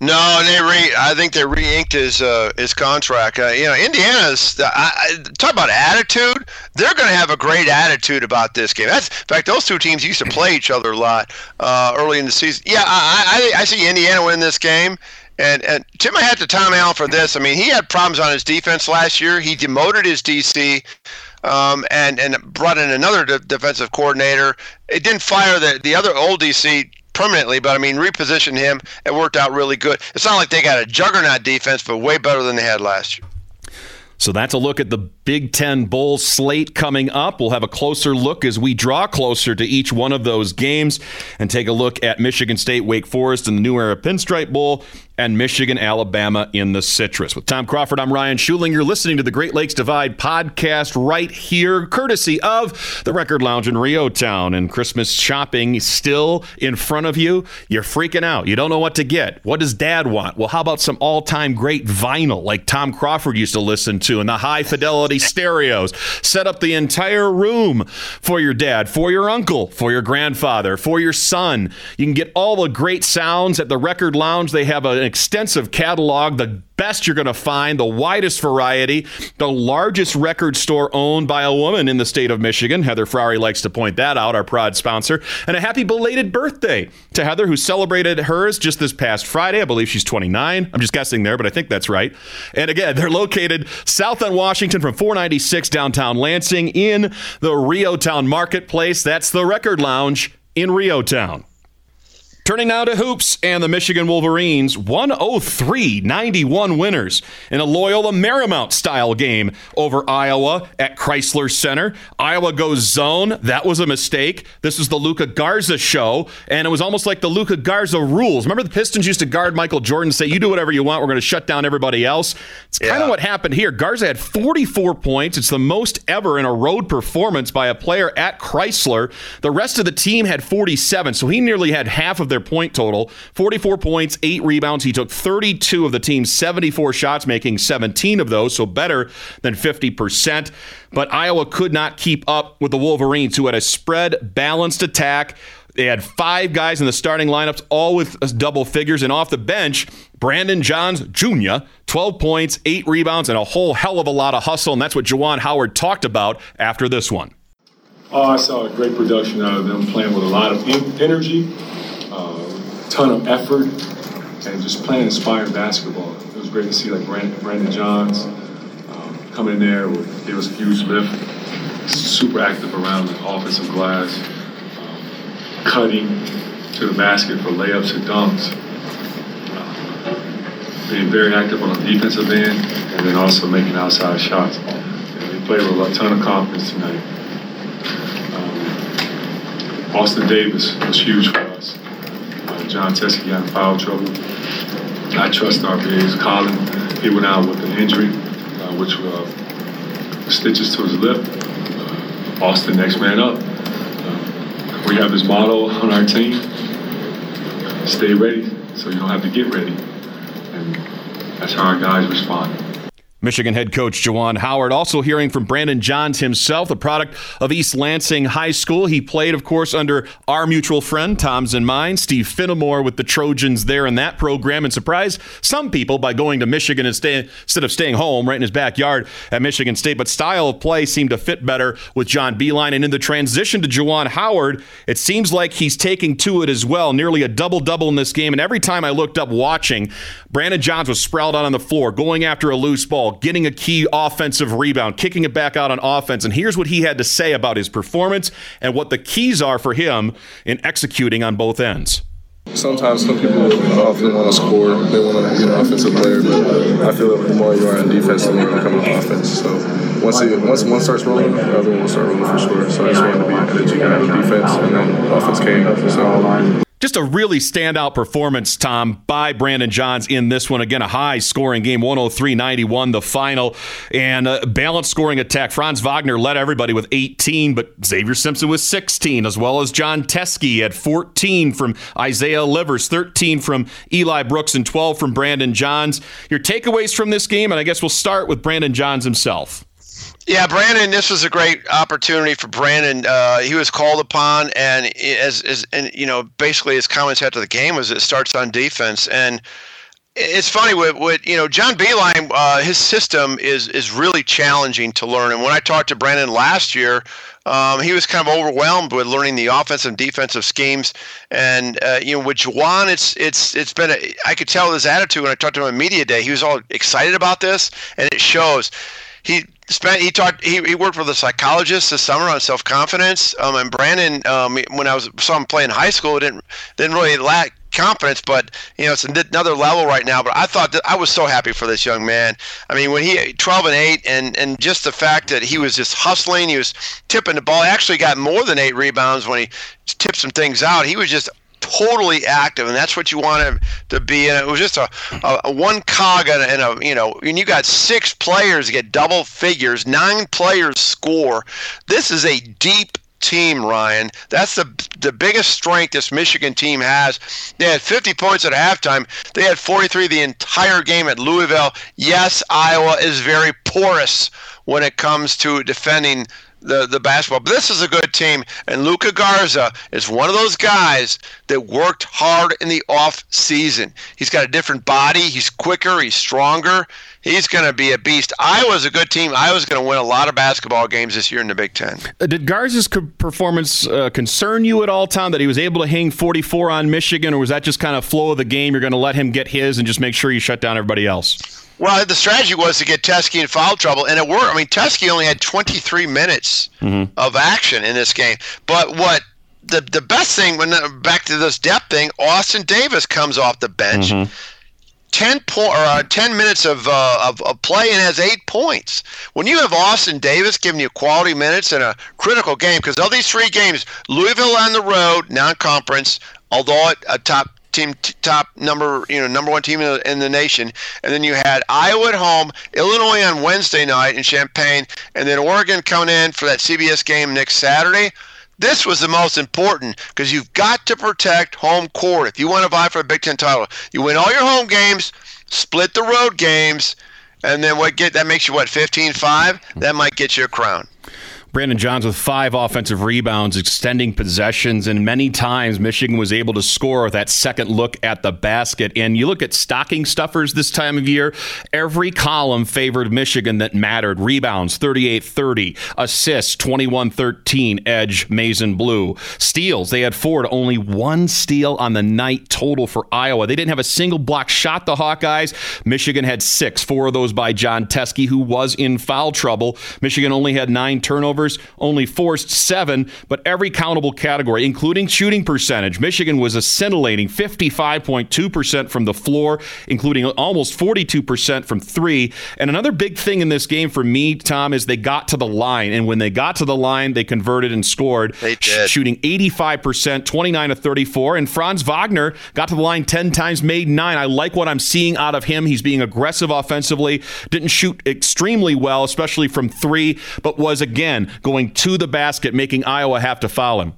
No, they re. I think they re-inked his uh, his contract. Uh, you know, Indiana's. I, talk about attitude. They're going to have a great attitude about this game. That's in fact, those two teams used to play each other a lot uh, early in the season. Yeah, I, I, I see Indiana win this game. And and tip my hat to Tom Allen for this. I mean, he had problems on his defense last year. He demoted his DC um, and and brought in another de- defensive coordinator. It didn't fire the the other old DC permanently, but I mean reposition him. It worked out really good. It's not like they got a juggernaut defense, but way better than they had last year. So that's a look at the Big Ten Bowl slate coming up. We'll have a closer look as we draw closer to each one of those games and take a look at Michigan State, Wake Forest, and the New Era Pinstripe Bowl and Michigan, Alabama in the Citrus. With Tom Crawford, I'm Ryan Schuling. You're listening to the Great Lakes Divide podcast right here, courtesy of the Record Lounge in REO Town. And Christmas shopping still in front of you. You're freaking out. You don't know what to get. What does dad want? Well, how about some all time great vinyl like Tom Crawford used to listen to and the high fidelity stereos? Set up the entire room for your dad, for your uncle, for your grandfather, for your son. You can get all the great sounds at the Record Lounge. They have a extensive catalog, the best you're going to find, the widest variety, the largest record store owned by a woman in the state of Michigan. Heather Frary likes to point that out, our proud sponsor. And a happy belated birthday to Heather, who celebrated hers just this past Friday. I believe she's 29. I'm just guessing there, but I think that's right. And again, they're located south on Washington from 496 downtown Lansing in the REO Town Marketplace. That's the Record Lounge in REO Town. Turning now to hoops and the Michigan Wolverines, 103 91 winners in a Loyola Marymount style game over Iowa at Crisler Center. Iowa goes zone. That was a mistake. This was the Luka Garza show, and it was almost like the Luka Garza rules. Remember the Pistons used to guard Michael Jordan say, You do whatever you want. We're going to shut down everybody else. It's kind of what happened here. Garza had 44 points. It's the most ever in a road performance by a player at Crisler. The rest of the team had 47, so he nearly had half of their point total 44 points, eight rebounds. He took 32 of the team's 74 shots, making 17 of those, so better than 50%. But Iowa could not keep up with the Wolverines, who had a spread balanced attack. They had five guys in the starting lineups, all with double figures. And off the bench, Brandon Johns Jr., 12 points, eight rebounds, and a whole hell of a lot of hustle. And that's what Juwan Howard talked about after this one. Oh, I saw a great production out of them playing with a lot of energy, uh, ton of effort, and just playing inspired basketball. It was great to see like Brandon, Brandon Johns um, come in there, with, give us a huge lift, super active around the offensive glass, um, cutting to the basket for layups and dunks, uh, being very active on the defensive end, and then also making outside shots. And they played with a ton of confidence tonight. Um, Austin Davis was huge for us. Uh, Jon Teske got in foul trouble. I trust our bigs. Colin, he went out with an injury, uh, which uh, stitches to his lip. Uh, Austin, next man up. Uh, we have this motto on our team: stay ready, so you don't have to get ready. And that's how our guys respond. Michigan head coach Juwan Howard also hearing from Brandon Johns himself, the product of East Lansing High School. He played, of course, under our mutual friend, Tom's and mine, Steve Finamore with the Trojans there in that program and surprised some people by going to Michigan and stay, instead of staying home right in his backyard at Michigan State. But style of play seemed to fit better with John Beilein. And in the transition to Juwan Howard, it seems like he's taking to it as well, nearly a double double in this game. And every time I looked up watching, Brandon Johns was sprawled out on the floor, going after a loose ball, getting a key offensive rebound, kicking it back out on offense. And here's what he had to say about his performance and what the keys are for him in executing on both ends. Sometimes some people often want to score, they want to be an offensive player, but I feel that the more you are in defense, the more you become an offense. So once it, once one starts rolling, the other one will start rolling for sure. So I just wanted to be an energy guy in defense, and then offense came. So just a really standout performance, Tom, by Brandon Johns in this one. Again, a high scoring game, 103 91, the final, and a balanced scoring attack. Franz Wagner led everybody with 18, but Xavier Simpson was 16, as well as Jon Teske at 14 from Isaiah Livers, 13 from Eli Brooks, and 12 from Brandon Johns. Your takeaways from this game, and I guess we'll start with Brandon Johns himself. Yeah, Brandon, this was a great opportunity for Brandon. Uh, he was called upon, and as, as and you know, basically his comments after the game was it starts on defense, and it's funny with, with you know John Beilein, uh, his system is is really challenging to learn. And when I talked to Brandon last year, um, he was kind of overwhelmed with learning the offensive and defensive schemes. And uh, you know, with Juwan, it's it's it's been a, I could tell his attitude when I talked to him on media day. He was all excited about this, and it shows. He spent he taught he, he worked with a psychologist this summer on self confidence. Um, and Brandon, um, when I was saw him play in high school, didn't didn't really lack confidence, but you know it's another level right now. But I thought that I was so happy for this young man. I mean, when he 12 and 8, and and just the fact that he was just hustling, he was tipping the ball. He actually, got more than eight rebounds when he tipped some things out. He was just totally active, and that's what you want to be. And it was just a, a, a one cog and a, a you know, and you got six players get double figures, nine players score. This is a deep team, Ryan. That's the the biggest strength this Michigan team has. They had 50 points at halftime. They had 43 the entire game at Louisville. Yes, Iowa is very porous when it comes to defending the, the basketball. But this is a good team, and Luka Garza is one of those guys that worked hard in the off season. He's got a different body. He's quicker. He's stronger. He's going to be a beast. Iowa's a good team. Iowa's going to win a lot of basketball games this year in the Big Ten. Uh, did Garza's performance uh, concern you at all, Tom? That he was able to hang 44 on Michigan, or was that just kind of flow of the game? You're going to let him get his and just make sure you shut down everybody else. Well, the strategy was to get Teske in foul trouble, and it worked. I mean, Teske only had 23 minutes mm-hmm. of action in this game. But what the the best thing when back to this depth thing, Austin Davis comes off the bench. Mm-hmm. 10, po- or, uh, 10 minutes of, uh, of, of, play and has eight points. When you have Austin Davis giving you quality minutes in a critical game, because of these three games, Louisville on the road, non conference, although a top team t- top number you know number one team in the, in the, nation. And then you had iowa at home illinois on wednesday night in champaign and then oregon coming in for that cbs game next saturday. This was the most important because you've got to protect home court. If you want to vie for a big ten title you win all your home games split the road games and then what get that makes you what 15-5 that might get you a crown Brandon Johns with five offensive rebounds, extending possessions, and many times Michigan was able to score with that second look at the basket. And you look at stocking stuffers this time of year, every column favored Michigan that mattered. Rebounds 38 30, assists 21 13, edge and blue. Steals, they had four to only one steal on the night total for Iowa. They didn't have a single block shot, the Hawkeyes. Michigan had six, four of those by Jon Teske, who was in foul trouble. Michigan only had nine turnovers only forced seven, but every countable category, including shooting percentage. Michigan was a scintillating 55.2% from the floor, including almost 42% from three. And another big thing in this game for me, Tom, is they got to the line. And when they got to the line, they converted and scored, they did. shooting 85%, 29 to 34. And Franz Wagner got to the line 10 times, made nine. I like what I'm seeing out of him. He's being aggressive offensively, didn't shoot extremely well, especially from three, but was again going to the basket, making Iowa have to foul him.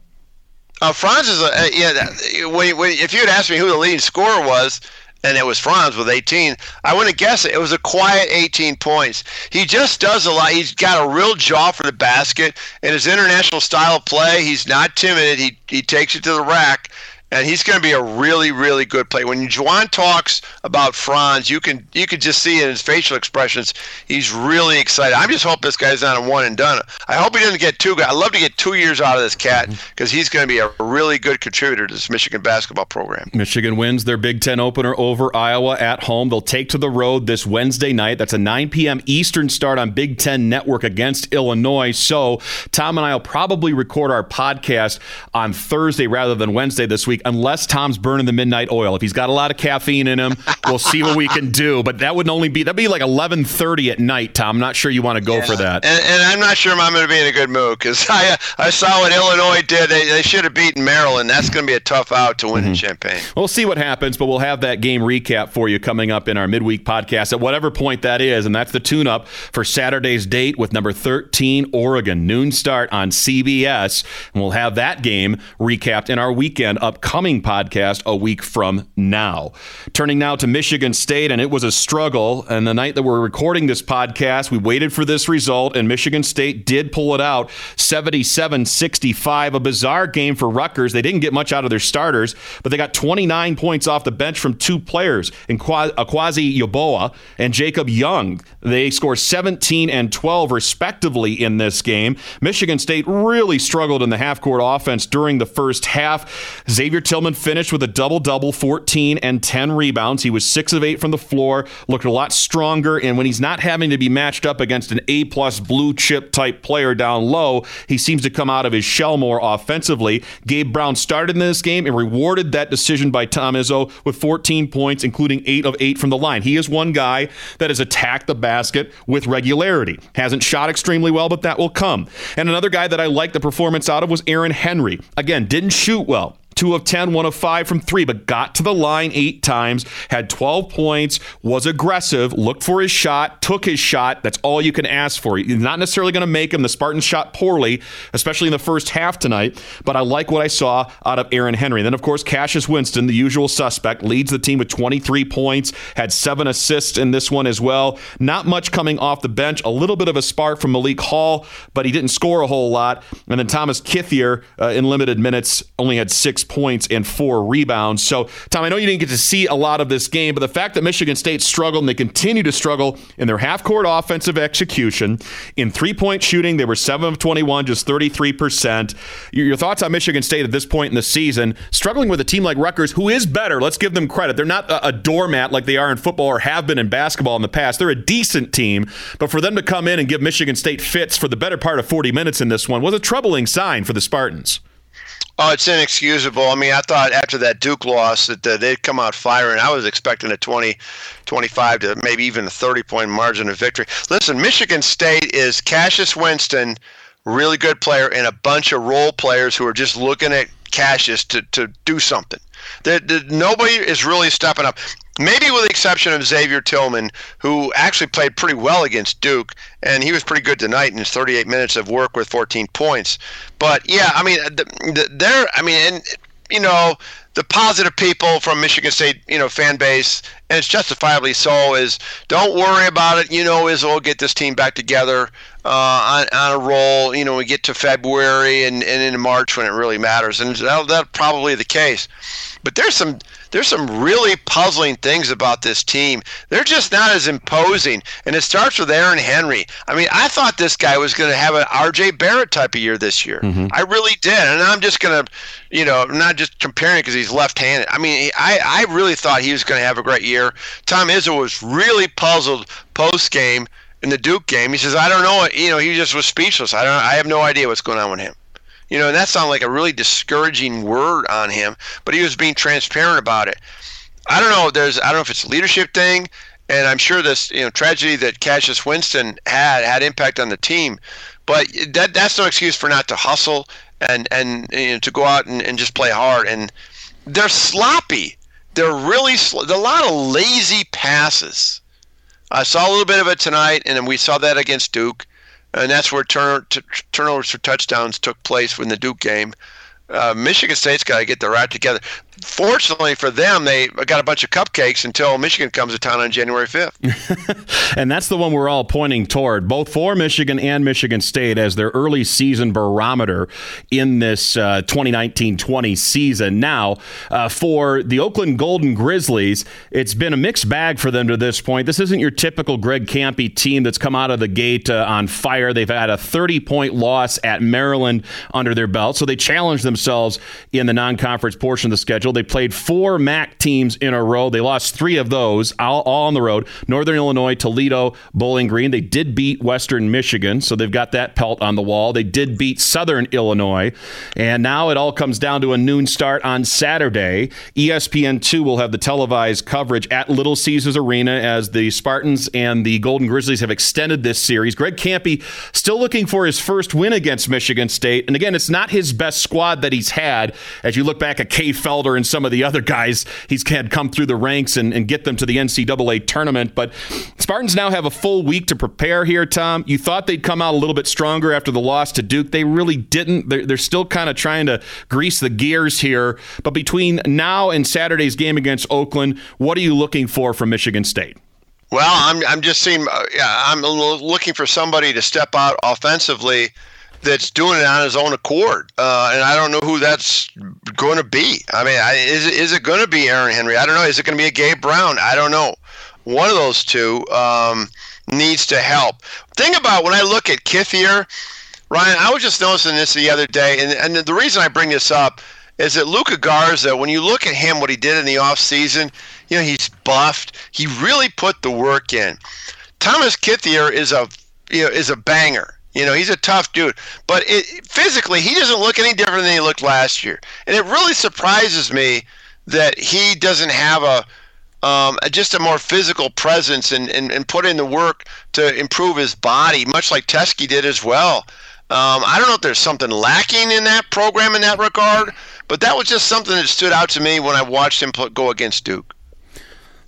Uh, Franz is a uh, yeah. When, when, if you had asked me who the leading scorer was, and it was Franz with 18, I wouldn't guessed it. It was a quiet 18 points. He just does a lot. He's got a real jaw for the basket, and his international style of play, he's not timid. He he takes it to the rack and he's going to be a really, really good player. When Juwan talks about Franz, you can you can just see in his facial expressions he's really excited. I'm just hope this guy's not a one and done. I hope he doesn't get two. I love to get two years out of this cat mm-hmm. because he's going to be a really good contributor to this Michigan basketball program. Michigan wins their Big Ten opener over Iowa at home. They'll take to the road this Wednesday night. That's a 9 p.m. Eastern start on Big Ten Network against Illinois. So Tom and I will probably record our podcast on Thursday rather than Wednesday this week, unless Tom's burning the midnight oil. If he's got a lot of caffeine in him, we'll see what we can do. But that would only be that'd be like eleven thirty at night. Tom, I'm not sure you want to go yeah. for that. And, and, I'm not sure I'm going to be in a good mood because I I saw what Illinois did. They, they should have beaten Maryland. That's going to be a tough out to win mm-hmm. in Champaign. We'll see what happens, but we'll have that game recap for you coming up in our midweek podcast at whatever point that is, and that's the tune-up for Saturday's date with number 13 Oregon noon start on CBS, and we'll have that game recapped in our weekend up upcoming podcast a week from now. Turning now to Michigan State, and it was a struggle. And the night that we're recording this podcast, we waited for this result, and Michigan State did pull it out 77 65. A bizarre game for Rutgers. They didn't get much out of their starters, but they got 29 points off the bench from two players, in Akwasi uh, Yeboah and Jacob Young. They score 17 and 12, respectively, in this game. Michigan State really struggled in the half court offense during the first half. Xavier Xavier Tillman finished with a double double, 14 and 10 rebounds. He was six of eight from the floor, looked a lot stronger. And when he's not having to be matched up against an A plus blue chip type player down low, he seems to come out of his shell more offensively. Gabe Brown started in this game and rewarded that decision by Tom Izzo with 14 points, including eight of eight from the line. He is one guy that has attacked the basket with regularity. Hasn't shot extremely well, but that will come. And another guy that I like the performance out of was Aaron Henry. Again, didn't shoot well two of 10, one of five from three, but got to the line eight times, had 12 points, was aggressive, looked for his shot, took his shot. That's all you can ask for. You're not necessarily going to make him. The Spartans shot poorly, especially in the first half tonight, but I like what I saw out of Aaron Henry. And then, of course, Cassius Winston, the usual suspect, leads the team with 23 points, had seven assists in this one as well. Not much coming off the bench, a little bit of a spark from Malik Hall, but he didn't score a whole lot. And then Thomas Kithier, uh, in limited minutes, only had six points and four rebounds. So, Tom, I know you didn't get to see a lot of this game, but the fact that Michigan State struggled and they continue to struggle in their half court offensive execution, in three point shooting, they were 7 of 21, just 33%. Your thoughts on Michigan State at this point in the season, struggling with a team like Rutgers, who is better? Let's give them credit. They're not a, a doormat like they are in football or have been in basketball in the past. They're a decent team, but for them to come in and give Michigan State fits for the better part of 40 minutes in this one was a troubling sign for the Spartans. Oh, it's inexcusable. I mean, I thought after that Duke loss that uh, they'd come out firing. I was expecting a 20, 25 to maybe even a 30 point margin of victory. Listen, Michigan State is Cassius Winston, really good player, and a bunch of role players who are just looking at Cassius to, to do something. That nobody is really stepping up. Maybe with the exception of Xavier Tillman, who actually played pretty well against Duke, and he was pretty good tonight in his 38 minutes of work with 14 points. But yeah, I mean, they're, I mean, and you know, the positive people from Michigan State, you know, fan base, and it's justifiably so, is don't worry about it. You know, is we'll get this team back together uh, on, on a roll. You know, we get to February and, and into March when it really matters, and that, that's probably the case. But there's some there's some really puzzling things about this team. They're just not as imposing, and it starts with Aaron Henry. I mean, I thought this guy was going to have an R.J. Barrett type of year this year. Mm-hmm. I really did, and I'm just going to, you know, not just comparing because he's left-handed. I mean, I I really thought he was going to have a great year. Tom Izzo was really puzzled post game in the Duke game. He says, I don't know, you know, he just was speechless. I don't, I have no idea what's going on with him. You know, and that sounded like a really discouraging word on him, but he was being transparent about it. I don't know. There's I don't know if it's a leadership thing, and I'm sure this you know tragedy that Cassius Winston had had impact on the team, but that that's no excuse for not to hustle and and you know, to go out and, and just play hard. And they're sloppy. They're really sl- a lot of lazy passes. I saw a little bit of it tonight, and we saw that against Duke and that's where turn, t- turnovers for touchdowns took place in the Duke game. Uh, Michigan State's got to get their act together fortunately for them, they got a bunch of cupcakes until Michigan comes to town on January 5th. and that's the one we're all pointing toward, both for Michigan and Michigan State as their early season barometer in this uh, 2019 20 season. Now, uh, for the Oakland Golden Grizzlies, it's been a mixed bag for them to this point. This isn't your typical Greg Kampe team that's come out of the gate uh, on fire. They've had a 30 point loss at Maryland under their belt, so they challenged themselves in the non conference portion of the schedule schedule. They played four MAC teams in a row. They lost three of those, all, all on the road Northern Illinois, Toledo, Bowling Green. They did beat Western Michigan, so they've got that pelt on the wall. They did beat Southern Illinois. And now it all comes down to a noon start on Saturday. ESPN2 will have the televised coverage at Little Caesars Arena as the Spartans and the Golden Grizzlies have extended this series. Greg Kampe still looking for his first win against Michigan State. And again, it's not his best squad that he's had. As you look back at Kay Felder and some of the other guys he's had come through the ranks and, and get them to the NCAA tournament. But Spartans now have a full week to prepare here, Tom. You thought they'd come out a little bit stronger after the loss to Duke. They really didn't. They're, they're still kind of trying to grease the gears here. But between now and Saturday's game against Oakland, what are you looking for from Michigan State? Well, I'm I'm just seeing. Uh, yeah, I'm looking for somebody to step out offensively that's doing it on his own accord, uh, and I don't know who that's going to be. I mean, I, is is it going to be Aaron Henry? I don't know. Is it going to be a Gabe Brown? I don't know. One of those two um, needs to help. Think about when I look at Kithier, Ryan. I was just noticing this the other day, and and the reason I bring this up is that Luka Garza. When you look at him, what he did in the off season, you know, he's buffed. He really put the work in. Thomas Kithier is a you know is a banger. You know, he's a tough dude, but it, physically he doesn't look any different than he looked last year, and it really surprises me that he doesn't have a um, just a more physical presence and, and, and put in the work to improve his body, much like Teske did as well. Um, I don't know if there's something lacking in that program in that regard, but that was just something that stood out to me when I watched him go against Duke.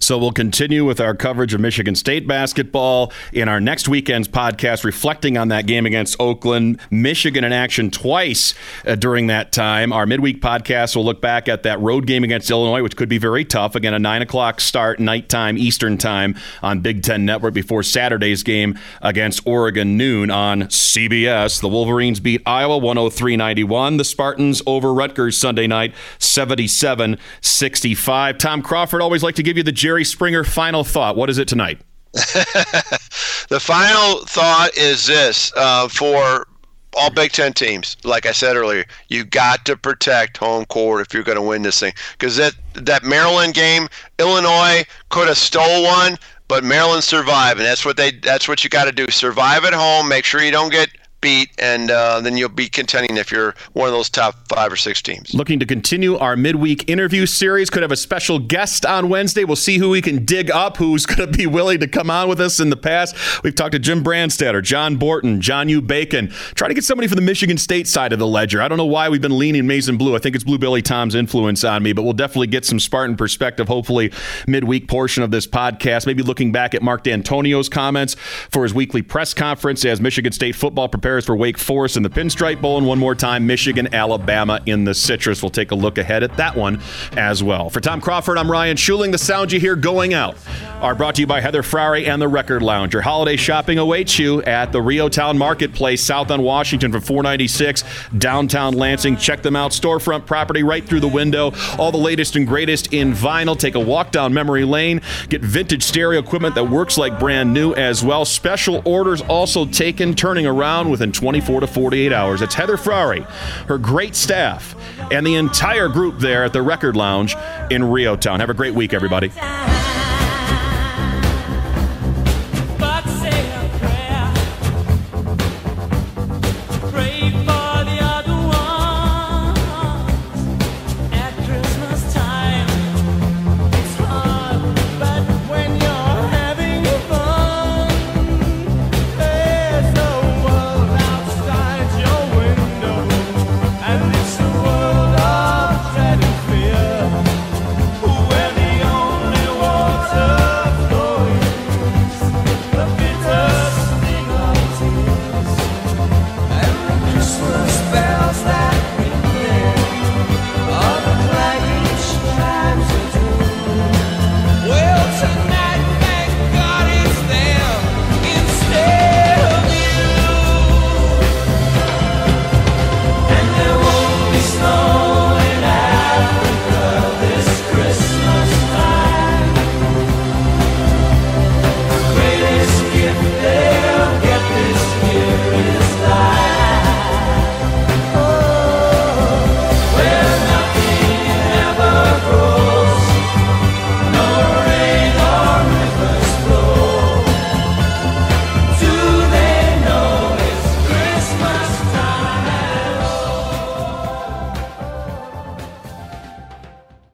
So we'll continue with our coverage of Michigan State basketball in our next weekend's podcast, reflecting on that game against Oakland. Michigan in action twice uh, during that time. Our midweek podcast will look back at that road game against Illinois, which could be very tough. Again, a 9 o'clock start, nighttime, Eastern time on Big Ten Network before Saturday's game against Oregon noon on CBS. The Wolverines beat Iowa 103 91. The Spartans over Rutgers Sunday night 77 65. Tom Crawford always like to give you the Jerry Springer final thought. What is it tonight? the final thought is this uh, for all Big Ten teams. Like I said earlier, you got to protect home court if you're going to win this thing. Because that that Maryland game, Illinois could have stole one, but Maryland survived, and that's what they that's what you got to do. Survive at home. Make sure you don't get beat, and uh, then you'll be contending if you're one of those top five or six teams. Looking to continue our midweek interview series. Could have a special guest on Wednesday. We'll see who we can dig up, who's going to be willing to come on with us in the past. We've talked to Jim Brandstatter, John Borton, John U. Bacon. Try to get somebody from the Michigan State side of the ledger. I don't know why we've been leaning Maize and Blue. I think it's Blue Billy Tom's influence on me, but we'll definitely get some Spartan perspective, hopefully, midweek portion of this podcast. Maybe looking back at Mark Dantonio's comments for his weekly press conference as Michigan State football prepares prepares for Wake Forest in the Pinstripe Bowl, and one more time, Michigan, Alabama in the Citrus. We'll take a look ahead at that one as well. For Tom Crawford, I'm Ryan Schuling. The sound you hear going out are brought to you by Heather Frary and the Record Lounge. Your holiday shopping awaits you at the REO Town Marketplace, south on Washington for 496, downtown Lansing. Check them out. Storefront property right through the window. All the latest and greatest in vinyl. Take a walk down memory lane. Get vintage stereo equipment that works like brand new as well. Special orders also taken, turning around within 24 to 48 hours. It's Heather Frary, her great staff, and the entire group there at the Record Lounge in REO Town. Have a great week, everybody.